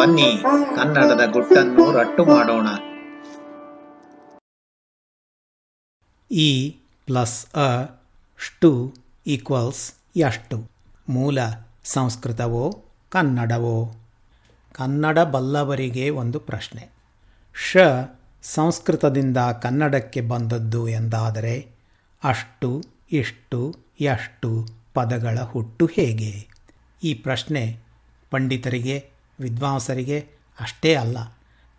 ಬನ್ನಿ, ಕನ್ನಡದ ಗುಟ್ಟನ್ನು ರಟ್ಟು ಮಾಡೋಣ. ಇ ಪ್ಲಸ್ ಅ ಷ್ಟು ಈಕ್ವಲ್ಸ್ ಎಷ್ಟು ಮೂಲ ಸಂಸ್ಕೃತವೋ, ಕನ್ನಡವೋ? ಕನ್ನಡ ಬಲ್ಲವರಿಗೆ ಒಂದು ಪ್ರಶ್ನೆ. ಶ ಸಂಸ್ಕೃತದಿಂದ ಕನ್ನಡಕ್ಕೆ ಬಂದದ್ದು ಎಂದಾದರೆ, ಅಷ್ಟು, ಇಷ್ಟು ಎಷ್ಟು ಪದಗಳ ಹುಟ್ಟು ಹೇಗೆ? ಈ ಪ್ರಶ್ನೆ ಪಂಡಿತರಿಗೆ ವಿದ್ವಾಂಸರಿಗೆ ಅಷ್ಟೇ ಅಲ್ಲ,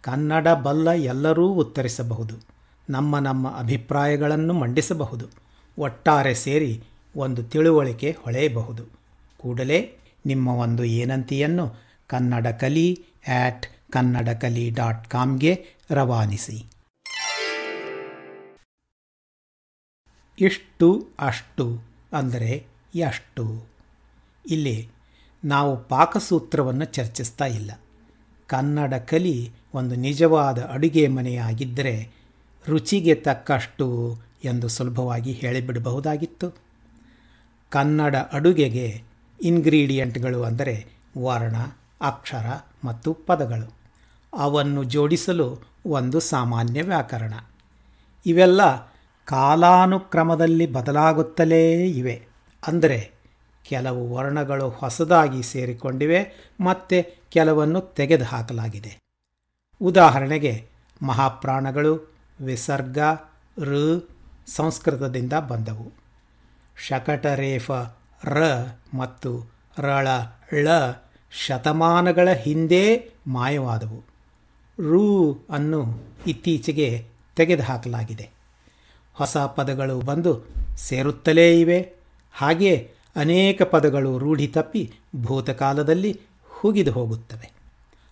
ಕನ್ನಡ ಬಲ್ಲ ಎಲ್ಲರೂ ಉತ್ತರಿಸಬಹುದು, ನಮ್ಮ ನಮ್ಮ ಅಭಿಪ್ರಾಯಗಳನ್ನು ಮಂಡಿಸಬಹುದು, ಒಟ್ಟಾರೆ ಸೇರಿ ಒಂದು ತಿಳುವಳಿಕೆ ಹೊಳೆಯಬಹುದು. ಕೂಡಲೇ ನಿಮ್ಮ ಒಂದು ಏನಂತಿಯನ್ನು ಕನ್ನಡ ಕಲಿ ಆಟ್ ಕನ್ನಡ ಕಲಿ ಡಾಟ್ ಕಾಮ್ಗೆ ರವಾನಿಸಿ. ಇಷ್ಟು ಅಷ್ಟು ಅಂದರೆ ಎಷ್ಟು ಇಲ್ಲಿ ನಾವು ಪಾಕಸೂತ್ರವನ್ನು ಚರ್ಚಿಸ್ತಾ ಇಲ್ಲ. ಕನ್ನಡ ಕಲಿ ಒಂದು ನಿಜವಾದ ಅಡುಗೆ ಮನೆಯಾಗಿದ್ದರೆ ರುಚಿಗೆ ತಕ್ಕಷ್ಟು ಎಂದು ಸುಲಭವಾಗಿ ಹೇಳಿಬಿಡಬಹುದಾಗಿತ್ತು. ಕನ್ನಡ ಅಡುಗೆಗೆ ಇನ್ಗ್ರೀಡಿಯೆಂಟ್ಗಳು ಅಂದರೆ ವರ್ಣ, ಅಕ್ಷರ ಮತ್ತು ಪದಗಳು. ಅವನ್ನು ಜೋಡಿಸಲು ಒಂದು ಸಾಮಾನ್ಯ ವ್ಯಾಕರಣ. ಇವೆಲ್ಲ ಕಾಲಾನುಕ್ರಮದಲ್ಲಿ ಬದಲಾಗುತ್ತಲೇ ಇವೆ. ಅಂದರೆ ಕೆಲವು ವರ್ಣಗಳು ಹೊಸದಾಗಿ ಸೇರಿಕೊಂಡಿವೆ, ಮತ್ತು ಕೆಲವನ್ನು ತೆಗೆದುಹಾಕಲಾಗಿದೆ. ಉದಾಹರಣೆಗೆ, ಮಹಾಪ್ರಾಣಗಳು ವಿಸರ್ಗ, ಋ, ಸಂಸ್ಕೃತದಿಂದ ಬಂದವು. ಶಕಟರೇಫ, ರ ಮತ್ತು ರಳ, ಳ ಶತಮಾನಗಳ ಹಿಂದೆ ಮಾಯವಾದವು. ರೂ ಅನ್ನು ಇತ್ತೀಚೆಗೆ ತೆಗೆದುಹಾಕಲಾಗಿದೆ. ಹೊಸ ಪದಗಳು ಬಂದು ಸೇರುತ್ತಲೇ ಇವೆ. ಹಾಗೆ ಅನೇಕ ಪದಗಳು ರೂಢಿ ತಪ್ಪಿ ಭೂತಕಾಲದಲ್ಲಿ ಹುಗಿದು ಹೋಗುತ್ತವೆ.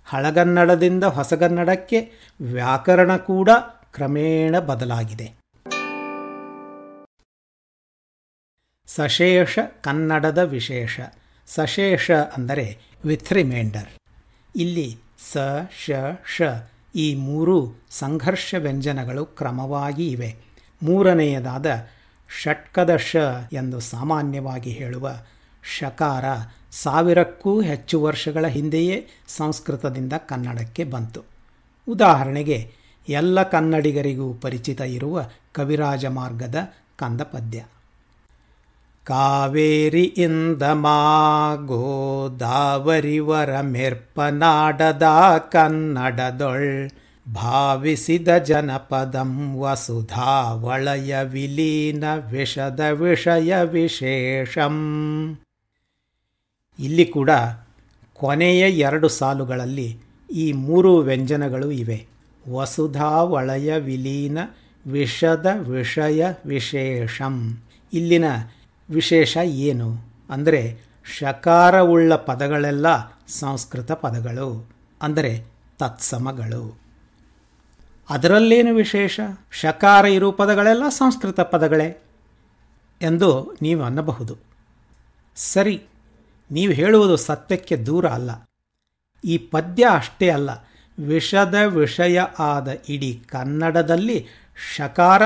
ಹಳಗನ್ನಡದಿಂದ ಹೊಸಗನ್ನಡಕ್ಕೆ ವ್ಯಾಕರಣ ಕೂಡ ಕ್ರಮೇಣ ಬದಲಾಗಿದೆ. ಸಶೇಷ ಕನ್ನಡದ ವಿಶೇಷ. ಸಶೇಷ ಅಂದರೆ ವಿತ್ ರಿಮೈಂಡರ್ ಇಲ್ಲಿ ಸ, ಶ ಶ ಈ ಮೂರು ಸಂಘರ್ಷ ವ್ಯಂಜನಗಳು ಕ್ರಮವಾಗಿ ಇವೆ. ಮೂರನೆಯದಾದ ಷಟ್ಕದ ಶ ಎಂದು ಸಾಮಾನ್ಯವಾಗಿ ಹೇಳುವ ಶಕಾರ ಸಾವಿರಕ್ಕೂ ಹೆಚ್ಚು ವರ್ಷಗಳ ಹಿಂದೆಯೇ ಸಂಸ್ಕೃತದಿಂದ ಕನ್ನಡಕ್ಕೆ ಬಂತು. ಉದಾಹರಣೆಗೆ, ಎಲ್ಲ ಕನ್ನಡಿಗರಿಗೂ ಪರಿಚಿತ ಇರುವ ಕವಿರಾಜ ಮಾರ್ಗದ ಕಂದ ಪದ್ಯ ಕಾವೇರಿ ಇಂದ ಮಾ ಗೋದಾವರಿವರ ಮೆರ್ಪನಾಡದ ಕನ್ನಡದೊಳ್ ಭಾವಿಸಿದ ಜನಪದಂ ವಸುಧಾ ವಳಯ ವಿಲೀನ ವಿಷದ ವಿಷಯ ವಿಶೇಷಂ. ಇಲ್ಲಿ ಕೂಡ ಕೊನೆಯ ಎರಡು ಸಾಲುಗಳಲ್ಲಿ ಈ ಮೂರು ವ್ಯಂಜನಗಳು ಇವೆ. ವಸುಧಾ ವಳಯ ವಿಲೀನ ವಿಷದ ವಿಷಯ ವಿಶೇಷಂ. ಇಲ್ಲಿನ ವಿಶೇಷ ಏನು? ಅಂದರೆ ಶಕಾರವುಳ್ಳ ಪದಗಳೆಲ್ಲ ಸಂಸ್ಕೃತ ಪದಗಳು. ಅಂದರೆ ತತ್ಸಮಗಳು. ಅದರಲ್ಲೇನು ವಿಶೇಷ? ಶಕಾರ ಇರುವ ಪದಗಳೆಲ್ಲ ಸಂಸ್ಕೃತ ಪದಗಳೇ ಎಂದು ನೀವು ಅನ್ನಬಹುದು. ಸರಿ, ನೀವು ಹೇಳುವುದು ಸತ್ಯಕ್ಕೆ ದೂರ ಅಲ್ಲ. ಈ ಪದ್ಯ ಅಷ್ಟೇ ಅಲ್ಲ. ವಿಷದ ವಿಷಯ ಆದ ಇಡೀ ಕನ್ನಡದಲ್ಲಿ ಶಕಾರ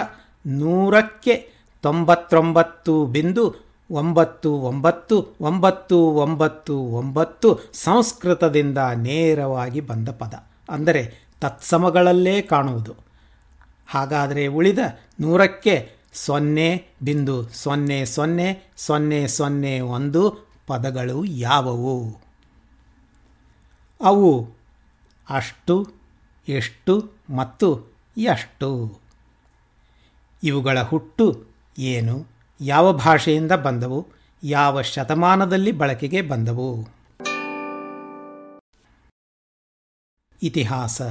ನೂರಕ್ಕೆ ತೊಂಬತ್ತೊಂಬತ್ತು ಬಿಂದು ಒಂಬತ್ತು ಒಂಬತ್ತು ಒಂಬತ್ತು ಒಂಬತ್ತು ಒಂಬತ್ತು ಸಂಸ್ಕೃತದಿಂದ ನೇರವಾಗಿ ಬಂದ ಪದ. ಅಂದರೆ ತತ್ಸಮಗಳಲ್ಲೇ ಕಾಣುವುದು. ಹಾಗಾದರೆ ಉಳಿದ ನೂರಕ್ಕೆ ಸೊನ್ನೆ ಬಿಂದು ಸೊನ್ನೆ ಸೊನ್ನೆ ಸೊನ್ನೆ ಸೊನ್ನೆ ಒಂದು ಪದಗಳು ಯಾವುವು? ಅವು ಅಷ್ಟು, ಎಷ್ಟು ಮತ್ತು ಎಷ್ಟು? ಇವುಗಳ ಹುಟ್ಟು ಏನು? ಯಾವ ಭಾಷೆಯಿಂದ ಬಂದವು? ಯಾವ ಶತಮಾನದಲ್ಲಿ ಬಳಕೆಗೆ ಬಂದವು? ಇತಿಹಾಸ.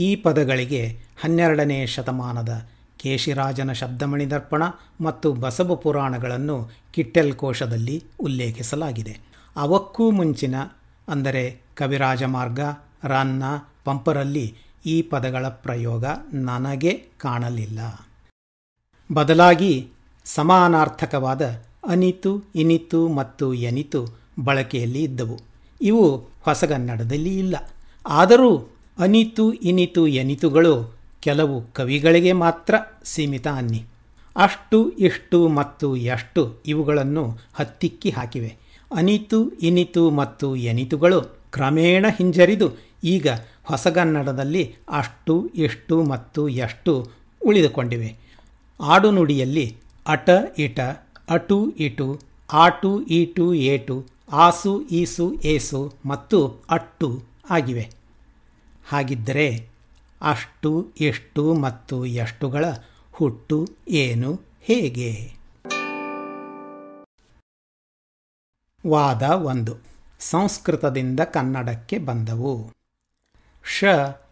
ಈ ಪದಗಳಿಗೆ ಹನ್ನೆರಡನೇ ಶತಮಾನದ ಕೇಶಿರಾಜನ ಶಬ್ದಮಣಿ ದರ್ಪಣ ಮತ್ತು ಬಸವ ಪುರಾಣಗಳನ್ನು ಕಿಟ್ಟೆಲ್ ಕೋಶದಲ್ಲಿ ಉಲ್ಲೇಖಿಸಲಾಗಿದೆ. ಅವಕ್ಕೂ ಮುಂಚಿನ, ಅಂದರೆ ಕವಿರಾಜ ಮಾರ್ಗ, ರನ್ನ, ಪಂಪರಲ್ಲಿ ಈ ಪದಗಳ ಪ್ರಯೋಗ ನನಗೆ ಕಾಣಲಿಲ್ಲ. ಬದಲಾಗಿ ಸಮಾನಾರ್ಥಕವಾದ ಅನಿತು, ಇನಿತು ಮತ್ತು ಎನಿತು ಬಳಕೆಯಲ್ಲಿ ಇದ್ದವು. ಇವು ಹೊಸಗನ್ನಡದಲ್ಲಿ ಇಲ್ಲ. ಆದರೂ ಅನಿತು ಇನಿತು ಎನಿತುಗಳು ಕೆಲವು ಕವಿಗಳಿಗೆ ಮಾತ್ರ ಸೀಮಿತ ಅನ್ನಿ. ಅಷ್ಟು, ಇಷ್ಟು ಮತ್ತು ಎಷ್ಟು ಇವುಗಳನ್ನು ಹತ್ತಿಕ್ಕಿ ಹಾಕಿವೆ. ಅನಿತು, ಇನಿತು ಮತ್ತು ಎನಿತುಗಳು ಕ್ರಮೇಣ ಹಿಂಜರಿದು ಈಗ ಹೊಸಗನ್ನಡದಲ್ಲಿ ಅಷ್ಟು, ಇಷ್ಟು ಮತ್ತು ಎಷ್ಟು ಉಳಿದುಕೊಂಡಿವೆ. ಆಡುನುಡಿಯಲ್ಲಿ ಅಟ, ಇಟ, ಅಟು, ಇಟು, ಆಟು, ಈಟು, ಏಟು, ಆಸು, ಈಸು, ಏಸು ಮತ್ತು ಅಟ್ಟು ಆಗಿವೆ. ಹಾಗಿದ್ದರೆ ಅಷ್ಟು, ಎಷ್ಟು ಮತ್ತು ಎಷ್ಟುಗಳ ಹುಟ್ಟು ಏನು, ಹೇಗೆ? ವಾದ ಒಂದು. ಸಂಸ್ಕೃತದಿಂದ ಕನ್ನಡಕ್ಕೆ ಬಂದವು. ಶ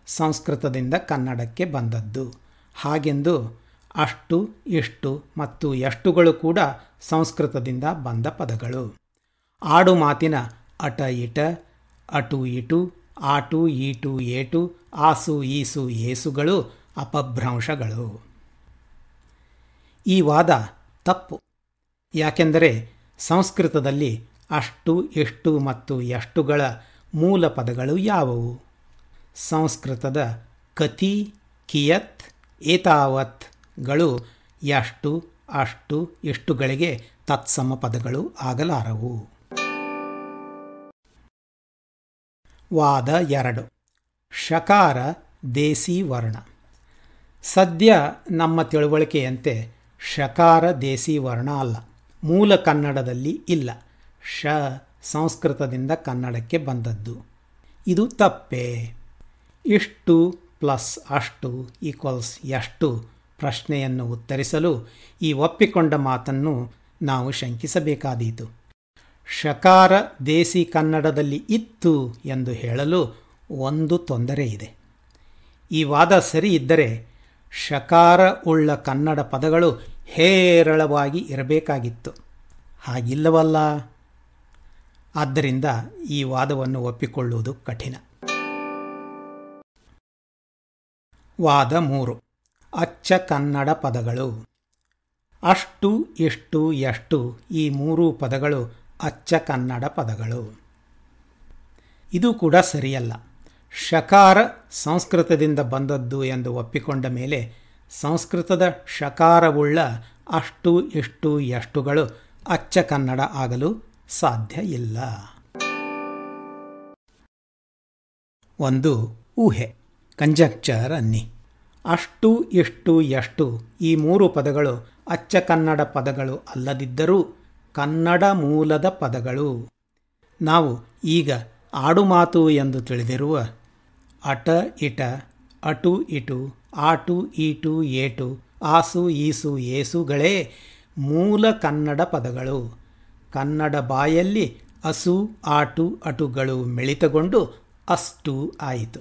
ಸಂಸ್ಕೃತದಿಂದ ಕನ್ನಡಕ್ಕೆ ಬಂದದ್ದು. ಹಾಗೆಂದು ಅಷ್ಟು ಇಷ್ಟು ಮತ್ತು ಎಷ್ಟುಗಳು ಕೂಡ ಸಂಸ್ಕೃತದಿಂದ ಬಂದ ಪದಗಳು. ಆಡು ಮಾತಿನ ಅಟ ಇಟ, ಅಟು ಇಟು ಆಟು, ಈಟು, ಏಟು, ಆಸು, ಈಸು, ಏಸುಗಳು, ಅಪಭ್ರಂಶಗಳು. ಈ ವಾದ ತಪ್ಪು. ಯಾಕೆಂದರೆ ಸಂಸ್ಕೃತದಲ್ಲಿ ಅಷ್ಟು, ಎಷ್ಟು ಮತ್ತು ಎಷ್ಟುಗಳ ಮೂಲ ಪದಗಳು ಯಾವುವು? ಸಂಸ್ಕೃತದ ಕತಿ ಕಿಯತ್ ಏತಾವತ್ಗಳು ಎಷ್ಟು, ಅಷ್ಟು ಎಷ್ಟುಗಳಿಗೆ ತತ್ಸಮ ಪದಗಳು ಆಗಲಾರವು. ವಾದ ಎರಡು. ಶಕಾರ ದೇಸಿ ವರ್ಣ. ಸದ್ಯ ನಮ್ಮ ತಿಳುವಳಿಕೆಯಂತೆ ಶಕಾರ ದೇಸಿ ವರ್ಣ ಅಲ್ಲ. ಮೂಲ ಕನ್ನಡದಲ್ಲಿ ಇಲ್ಲ. ಶ ಸಂಸ್ಕೃತದಿಂದ ಕನ್ನಡಕ್ಕೆ ಬಂದದ್ದು. ಇದು ತಪ್ಪೇ. ಇಷ್ಟು ಪ್ಲಸ್ ಅಷ್ಟು ಈಕ್ವಲ್ಸ್ ಎಷ್ಟು ಪ್ರಶ್ನೆಯನ್ನು ಉತ್ತರಿಸಲು ಈ ಒಪ್ಪಿಕೊಂಡ ಮಾತನ್ನು ನಾವು ಶಂಕಿಸಬೇಕಾದೀತು. ಶಕಾರ ದೇಸಿ ಕನ್ನಡದಲ್ಲಿ ಇತ್ತು ಎಂದು ಹೇಳಲು ಒಂದು ತೊಂದರೆ ಇದೆ. ಈ ವಾದ ಸರಿ ಇದ್ದರೆ ಶಕಾರ ಉಳ್ಳ ಕನ್ನಡ ಪದಗಳು ಹೇರಳವಾಗಿ ಇರಬೇಕಾಗಿತ್ತು. ಹಾಗಿಲ್ಲವಲ್ಲ? ಆದ್ದರಿಂದ ಈ ವಾದವನ್ನು ಒಪ್ಪಿಕೊಳ್ಳುವುದು ಕಠಿಣ. ವಾದ ಮೂರು. ಅಚ್ಚ ಕನ್ನಡ ಪದಗಳು. ಅಷ್ಟು ಎಷ್ಟು ಎಷ್ಟು ಈ ಮೂರು ಪದಗಳು ಅಚ್ಚ ಕನ್ನಡ ಪದಗಳು. ಇದು ಕೂಡ ಸರಿಯಲ್ಲ. ಶಕಾರ ಸಂಸ್ಕೃತದಿಂದ ಬಂದದ್ದು ಎಂದು ಒಪ್ಪಿಕೊಂಡ ಮೇಲೆ ಸಂಸ್ಕೃತದ ಶಕಾರವುಳ್ಳ ಅಷ್ಟು ಇಷ್ಟು ಎಷ್ಟುಗಳು ಅಚ್ಚ ಕನ್ನಡ ಆಗಲು ಸಾಧ್ಯ ಇಲ್ಲ. ಒಂದು ಊಹೆ. ಕಂಜಕ್ಚರ್ ಅನ್ನಿ. ಅಷ್ಟು ಇಷ್ಟು ಎಷ್ಟು ಈ ಮೂರು ಪದಗಳು ಅಚ್ಚ ಕನ್ನಡ ಪದಗಳು ಅಲ್ಲದಿದ್ದರೂ ಕನ್ನಡ ಮೂಲದ ಪದಗಳು. ನಾವು ಈಗ ಆಡುಮಾತು ಎಂದು ತಿಳಿದಿರುವ ಅಟ, ಇಟ, ಅಟು, ಇಟು, ಆಟು, ಈಟು, ಏಟು, ಆಸು, ಈಸು ಏಸುಗಳೇ ಮೂಲ ಕನ್ನಡ ಪದಗಳು. ಕನ್ನಡ ಬಾಯಲ್ಲಿ ಅಸು, ಆಟು, ಅಟುಗಳು ಮಿಳಿತಗೊಂಡು ಅಷ್ಟು ಆಯಿತು.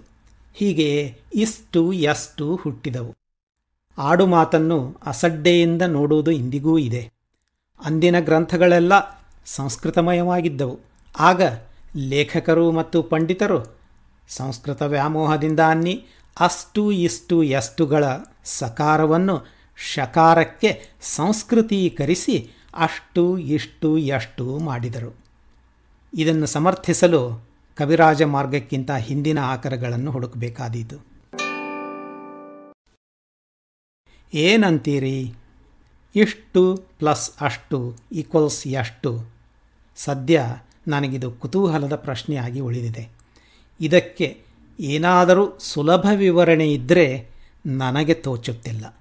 ಹೀಗೆ ಇಷ್ಟು ಎಷ್ಟು ಹುಟ್ಟಿದವು. ಆಡು ಮಾತನ್ನು ಅಸಡ್ಡೆಯಿಂದ ನೋಡುವುದು ಇಂದಿಗೂ ಇದೆ. ಅಂದಿನ ಗ್ರಂಥಗಳೆಲ್ಲ ಸಂಸ್ಕೃತಮಯವಾಗಿದ್ದವು. ಆಗ ಲೇಖಕರು ಮತ್ತು ಪಂಡಿತರು ಸಂಸ್ಕೃತ ವ್ಯಾಮೋಹದಿಂದ ಅನ್ನಿ ಅಷ್ಟು ಇಷ್ಟು ಎಷ್ಟುಗಳ ಸಕಾರವನ್ನು ಶಕಾರಕ್ಕೆ ಸಂಸ್ಕೃತೀಕರಿಸಿ ಅಷ್ಟು ಇಷ್ಟು ಎಷ್ಟು ಮಾಡಿದರು. ಇದನ್ನು ಸಮರ್ಥಿಸಲು ಕವಿರಾಜ ಮಾರ್ಗಕ್ಕಿಂತ ಹಿಂದಿನ ಆಕರಗಳನ್ನು ಹುಡುಕಬೇಕಾದೀತು. ಏನಂತೀರಿ? ಇಷ್ಟು ಪ್ಲಸ್ ಅಷ್ಟು ಈಕ್ವಲ್ಸ್ ಎಷ್ಟು? ಸದ್ಯ ನನಗಿದು ಕುತೂಹಲದ ಪ್ರಶ್ನೆಯಾಗಿ ಉಳಿದಿದೆ. ಇದಕ್ಕೆ ಏನಾದರೂ ಸುಲಭ ವಿವರಣೆ ಇದ್ದರೆ ನನಗೆ ತೋಚುತ್ತಿಲ್ಲ.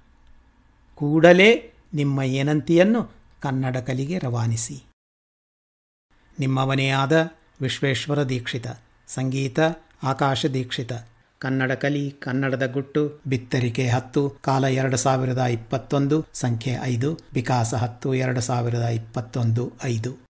ಕೂಡಲೇ ನಿಮ್ಮ ಏನಂತಿಯನ್ನು ಕನ್ನಡ ಕಲಿಗೆ ರವಾನಿಸಿ. ನಿಮ್ಮವನೇ ಆದ ವಿಶ್ವೇಶ್ವರ ದೀಕ್ಷಿತ, ಸಂಗೀತ, ಆಕಾಶ ದೀಕ್ಷಿತ. ಕನ್ನಡ ಕಲಿ, ಕನ್ನಡದ ಗುಟ್ಟು, ಬಿತ್ತರಿಕೆ ಹತ್ತು, ಕಾಲ ಎರಡು ಸಾವಿರದ ಇಪ್ಪತ್ತೊಂದು, ಸಂಖ್ಯೆ ಐದು, ವಿಕಾಸ ಹತ್ತು, ಎರಡು ಸಾವಿರದ ಇಪ್ಪತ್ತೊಂದು, ಐದು.